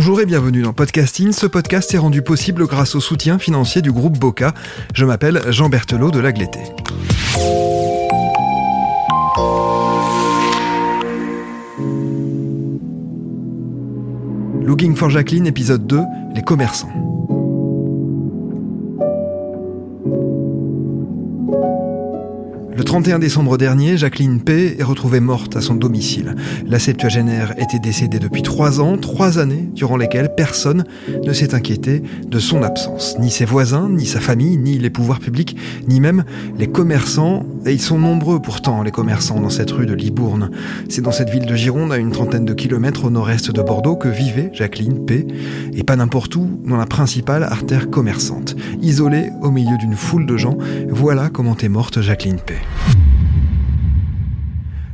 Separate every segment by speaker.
Speaker 1: Bonjour et bienvenue dans Podcasting. Ce podcast est rendu possible grâce au soutien financier du groupe Boca. Je m'appelle Jean Berthelot de Lagleté. Looking for Jacqueline, épisode 2, les commerçants. 31 décembre dernier, Jacqueline P. est retrouvée morte à son domicile. La septuagénaire était décédée depuis trois ans, trois années durant lesquelles personne ne s'est inquiété de son absence. Ni ses voisins, ni sa famille, ni les pouvoirs publics, ni même les commerçants. Et ils sont nombreux pourtant, les commerçants, dans cette rue de Libourne. C'est dans cette ville de Gironde, à une trentaine de kilomètres au nord-est de Bordeaux, que vivait Jacqueline P. Et pas n'importe où, dans la principale artère commerçante. Isolée au milieu d'une foule de gens, voilà comment est morte Jacqueline P.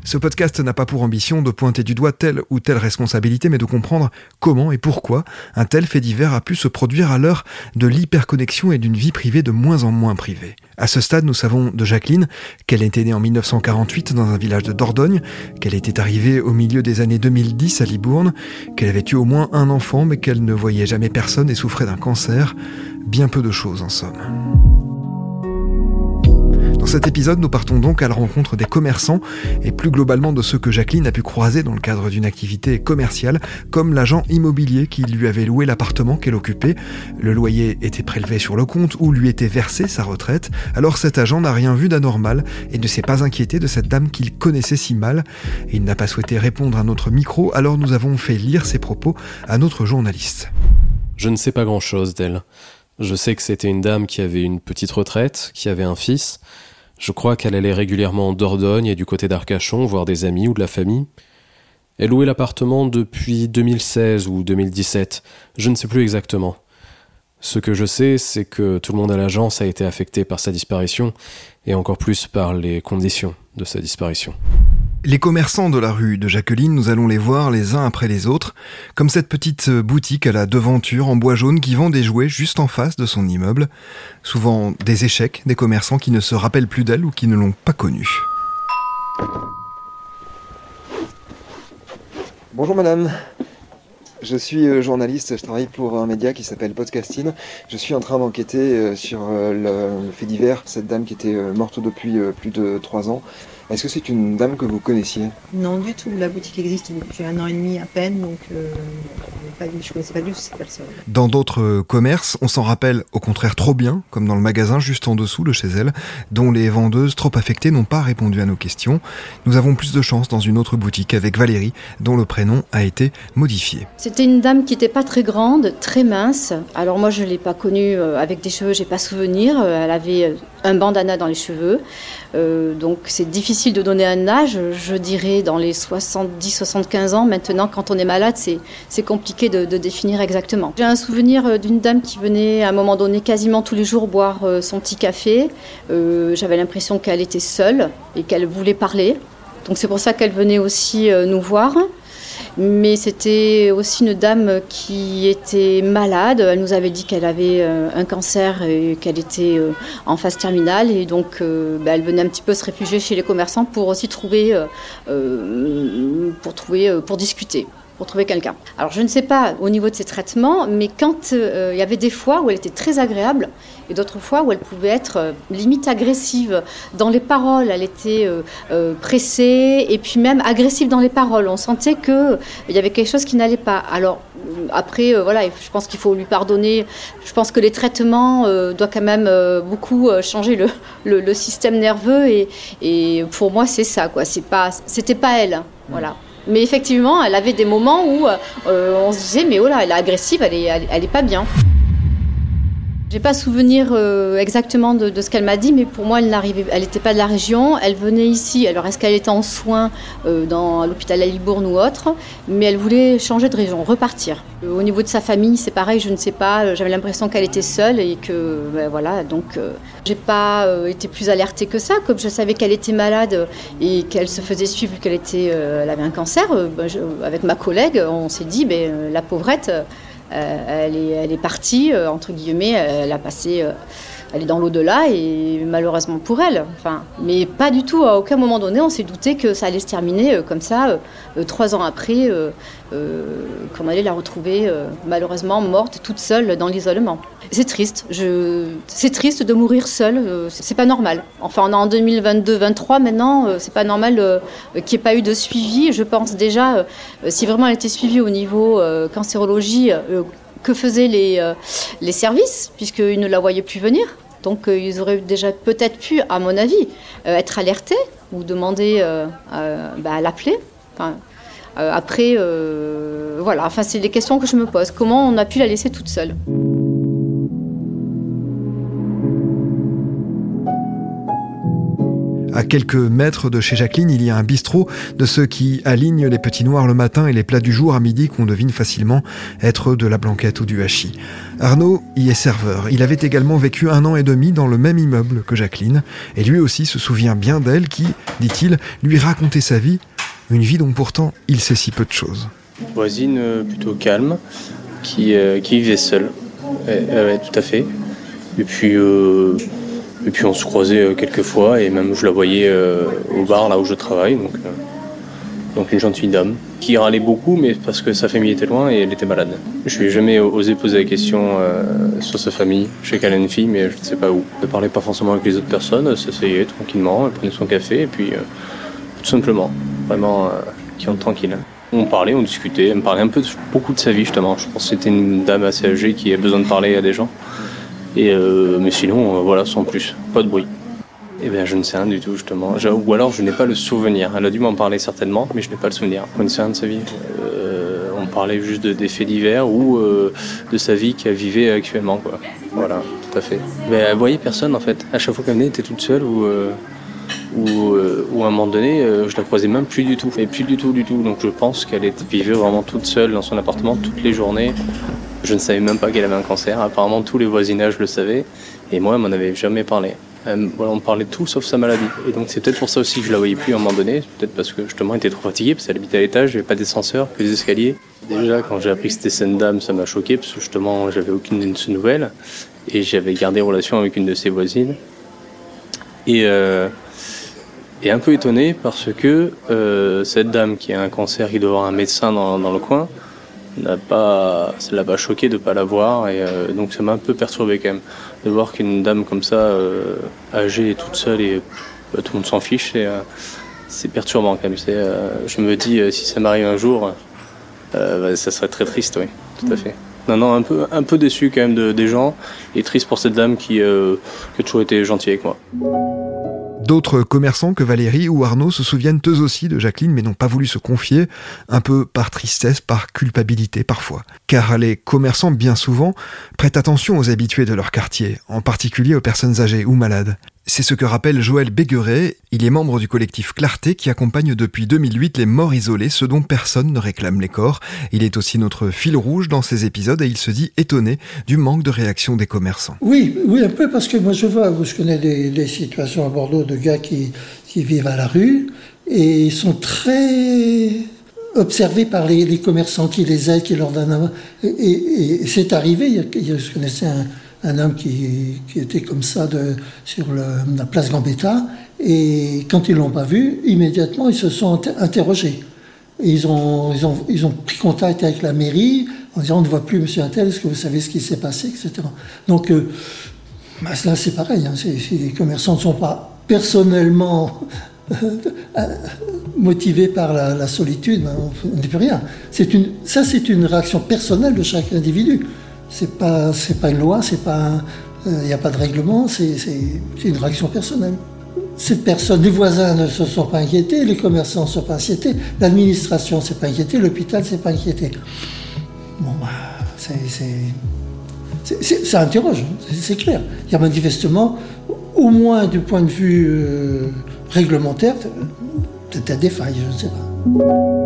Speaker 1: Ce podcast n'a pas pour ambition de pointer du doigt telle ou telle responsabilité, mais de comprendre comment et pourquoi un tel fait divers a pu se produire à l'heure de l'hyperconnexion et d'une vie privée de moins en moins privée. À ce stade, nous savons de Jacqueline qu'elle était née en 1948 dans un village de Dordogne, qu'elle était arrivée au milieu des années 2010 à Libourne, qu'elle avait eu au moins un enfant, mais qu'elle ne voyait jamais personne et souffrait d'un cancer. Bien peu de choses en somme. Dans cet épisode, nous partons donc à la rencontre des commerçants et plus globalement de ceux que Jacqueline a pu croiser dans le cadre d'une activité commerciale, comme l'agent immobilier qui lui avait loué l'appartement qu'elle occupait. Le loyer était prélevé sur le compte ou lui était versé sa retraite. Alors cet agent n'a rien vu d'anormal et ne s'est pas inquiété de cette dame qu'il connaissait si mal. Il n'a pas souhaité répondre à notre micro, alors nous avons fait lire ses propos à notre journaliste.
Speaker 2: Je ne sais pas grand-chose d'elle. Je sais que c'était une dame qui avait une petite retraite, qui avait un fils, je crois qu'elle allait régulièrement en Dordogne et du côté d'Arcachon voir des amis ou de la famille. Elle louait l'appartement depuis 2016 ou 2017, je ne sais plus exactement. Ce que je sais, c'est que tout le monde à l'agence a été affecté par sa disparition, et encore plus par les conditions de sa disparition.
Speaker 1: Les commerçants de la rue de Jacqueline, nous allons les voir les uns après les autres, comme cette petite boutique à la devanture en bois jaune qui vend des jouets juste en face de son immeuble. Souvent des échecs, des commerçants qui ne se rappellent plus d'elle ou qui ne l'ont pas connue. Bonjour madame. Je suis euh, journaliste, je travaille pour un média qui s'appelle Podcasting. Je suis en train d'enquêter euh, sur euh, le fait divers, cette dame qui était morte depuis plus de trois ans. Est-ce que c'est une dame que vous connaissiez?
Speaker 3: Non, du tout. La boutique existe depuis un an et demi à peine, donc euh, je ne connaissais pas du tout cette personne.
Speaker 1: Dans d'autres euh, commerces, on s'en rappelle au contraire trop bien, comme dans le magasin juste en dessous de chez elle, dont les vendeuses trop affectées n'ont pas répondu à nos questions. Nous avons plus de chance dans une autre boutique avec Valérie, dont le prénom a été modifié.
Speaker 4: C'était une dame qui n'était pas très grande, très mince. Alors moi, je ne l'ai pas connue euh, avec des cheveux, j'ai pas souvenir. Elle avait un bandana dans les cheveux. donc c'est difficile de donner un âge, je dirais dans les 70-75 ans. Maintenant, quand on est malade, c'est compliqué de, définir exactement. J'ai un souvenir euh, d'une dame qui venait à un moment donné quasiment tous les jours boire euh, son petit café. Euh, j'avais l'impression qu'elle était seule et qu'elle voulait parler. Donc c'est pour ça qu'elle venait aussi nous voir mais c'était aussi une dame qui était malade. Elle nous avait dit qu'elle avait euh, un cancer et qu'elle était euh, en phase terminale. Et donc, euh, bah, elle venait un petit peu se réfugier chez les commerçants pour aussi trouver, pour, trouver pour discuter pour trouver quelqu'un. Alors je ne sais pas au niveau de ses traitements, mais quand euh, il y avait des fois où elle était très agréable et d'autres fois où elle pouvait être euh, limite agressive dans les paroles, elle était euh, pressée et puis même agressive dans les paroles. On sentait qu'il y avait quelque chose qui n'allait pas. Alors après, voilà, je pense qu'il faut lui pardonner. Je pense que les traitements doivent quand même beaucoup changer le, système nerveux et, et pour moi c'est ça quoi. C'est pas, c'était pas elle. Voilà. Mais effectivement, elle avait des moments où euh, on se disait, mais oh là, elle est agressive, elle est, elle est pas bien. J'ai pas souvenir euh, exactement de, ce qu'elle m'a dit, mais pour moi, elle n'arrivait, elle n'était pas de la région. Elle venait ici. Alors, est-ce qu'elle était en soins euh, dans l'hôpital à Libourne ou autre Mais elle voulait changer de région, repartir. Euh, au niveau de sa famille, c'est pareil. Je ne sais pas. J'avais l'impression qu'elle était seule et que, ben, voilà. Donc, j'ai pas été plus alertée que ça. Comme je savais qu'elle était malade et qu'elle se faisait suivre, qu'elle était, elle avait un cancer. Ben, avec ma collègue, on s'est dit, ben, la pauvrette. Euh, elle, est, partie, euh, entre guillemets, elle a passé elle est dans l'au-delà et malheureusement pour elle. Enfin, mais pas du tout. À aucun moment donné, on s'est douté que ça allait se terminer comme ça, trois ans après, qu'on allait la retrouver malheureusement morte toute seule dans l'isolement. C'est triste. C'est triste de mourir seule. c'est pas normal. Enfin, on est en 2022-23 maintenant. c'est pas normal qu'il n'y ait pas eu de suivi. Je pense déjà, si vraiment elle était suivie au niveau cancérologie, que faisaient les, euh, les services, puisqu'ils ne la voyaient plus venir? Donc euh, ils auraient déjà peut-être pu, à mon avis, euh, être alertés ou demander bah, à l'appeler. après, voilà, enfin, c'est les questions que je me pose. Comment on a pu la laisser toute seule?
Speaker 1: À quelques mètres de chez Jacqueline, il y a un bistrot de ceux qui alignent les petits noirs le matin et les plats du jour à midi qu'on devine facilement être de la blanquette ou du hachis. Arnaud y est serveur. Il avait également vécu un an et demi dans le même immeuble que Jacqueline et lui aussi se souvient bien d'elle qui, dit-il, lui racontait sa vie, une vie dont pourtant il sait si peu de choses.
Speaker 5: Voisine euh, plutôt calme, qui, euh, vivait seule. Tout à fait. Et puis, euh, et puis on se croisait euh, quelques fois et même je la voyais euh, au bar là où je travaille. Donc, euh, une gentille dame qui râlait beaucoup mais parce que sa famille était loin et elle était malade. Je lui ai jamais osé poser la question sur sa famille. Je sais qu'elle a une fille mais je ne sais pas où. Elle parlait pas forcément avec les autres personnes, elle s'asseyait tranquillement, elle prenait son café et puis tout simplement, vraiment qui rentre tranquille. On parlait, on discutait, elle me parlait un peu beaucoup de sa vie justement. Je pense que c'était une dame assez âgée qui a besoin de parler à des gens. Euh, mais sinon, euh, voilà, sans plus, pas de bruit. Eh bien, je ne sais rien du tout, justement. Ou alors, je n'ai pas le souvenir. Elle a dû m'en parler certainement, mais je n'ai pas le souvenir. Je ne sais rien de sa vie? Euh, on parlait juste de, des faits divers ou de sa vie qu'elle vivait actuellement, quoi. Voilà, tout à fait. Mais elle voyait personne, en fait. À chaque fois qu'elle venait, elle était toute seule ou... Ou, à un moment donné, je la croisais même plus du tout, et plus du tout, du tout. Donc je pense qu'elle vivait vraiment toute seule dans son appartement toutes les journées, je ne savais même pas qu'elle avait un cancer. Apparemment, tous les voisinages le savaient. Et moi, elle m'en avait jamais parlé. Euh, on parlait tout sauf sa maladie. Et donc, c'est peut-être pour ça aussi que je la voyais plus à un moment donné. Peut-être parce que justement, elle était trop fatiguée, parce qu'elle habitait à l'étage, il n'y avait pas d'ascenseur, que des escaliers. Déjà, quand j'ai appris que c'était cette dame, ça m'a choqué, parce que justement, j'avais aucune de ses nouvelles. Et j'avais gardé relation avec une de ses voisines. Et, euh, un peu étonné parce que euh, cette dame qui a un cancer, il doit avoir un médecin dans le coin n'a pas, ça l'a pas choqué de pas la voir et euh, donc ça m'a un peu perturbé quand même de voir qu'une dame comme ça euh, âgée et toute seule et bah, tout le monde s'en fiche euh, c'est perturbant quand même. Je me dis si ça m'arrive un jour bah, ça serait très triste oui tout à fait. Non non un peu un peu déçu quand même de, des gens et triste pour cette dame qui, qui a toujours été gentille avec moi
Speaker 1: D'autres commerçants que Valérie ou Arnaud se souviennent eux aussi de Jacqueline mais n'ont pas voulu se confier, un peu par tristesse, par culpabilité parfois. Car les commerçants bien souvent prêtent attention aux habitués de leur quartier, en particulier aux personnes âgées ou malades. C'est ce que rappelle Joël Bégueret. Il est membre du collectif Clarté qui accompagne depuis 2008 les morts isolés, ce dont personne ne réclame les corps. Il est aussi notre fil rouge dans ces épisodes et il se dit étonné du manque de réaction des commerçants.
Speaker 6: Oui, oui, un peu parce que moi je vois, je connais des, situations à Bordeaux de gars qui, vivent à la rue et ils sont très observés par les, commerçants qui les aident, qui leur donnent un... Et, c'est arrivé, je connaissais un un homme qui, était comme ça sur la place Gambetta. Et quand ils l'ont pas vu, immédiatement, ils se sont interrogés. ils, ont, pris contact avec la mairie en disant on ne voit plus Monsieur Intel, est-ce que vous savez ce qui s'est passé, etc. Donc euh, bah, là, c'est pareil. Hein, si les commerçants ne sont pas personnellement euh, motivés par la, solitude, ben, on ne dit plus rien. Ça, c'est une réaction personnelle de chaque individu. C'est pas, c'est pas une loi, c'est pas, il n'y a pas de règlement, c'est, une réaction personnelle. Cette personne, les voisins ne se sont pas inquiétés, les commerçants ne se sont pas inquiétés, l'administration ne s'est pas inquiétée, l'hôpital ne s'est pas inquiété. Bon, bah, c'est, ça interroge, c'est clair. Il y a manifestement, au moins du point de vue euh, réglementaire, je ne sais pas.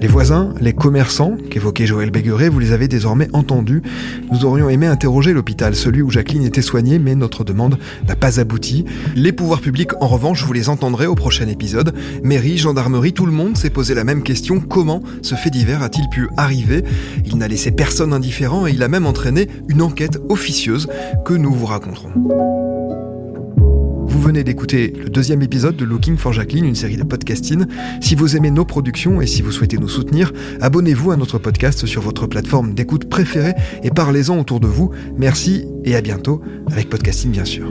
Speaker 1: Les voisins, les commerçants qu'évoquait Joël Bégueret, vous les avez désormais entendus. Nous aurions aimé interroger l'hôpital, celui où Jacqueline était soignée, mais notre demande n'a pas abouti. Les pouvoirs publics, en revanche, vous les entendrez au prochain épisode. Mairie, gendarmerie, tout le monde s'est posé la même question. Comment ce fait divers a-t-il pu arriver? Il n'a laissé personne indifférent et il a même entraîné une enquête officieuse que nous vous raconterons. Vous venez d'écouter le deuxième épisode de Looking for Jacqueline, une série de podcasting. Si vous aimez nos productions et si vous souhaitez nous soutenir, abonnez-vous à notre podcast sur votre plateforme d'écoute préférée et parlez-en autour de vous. Merci et à bientôt avec podcasting bien sûr.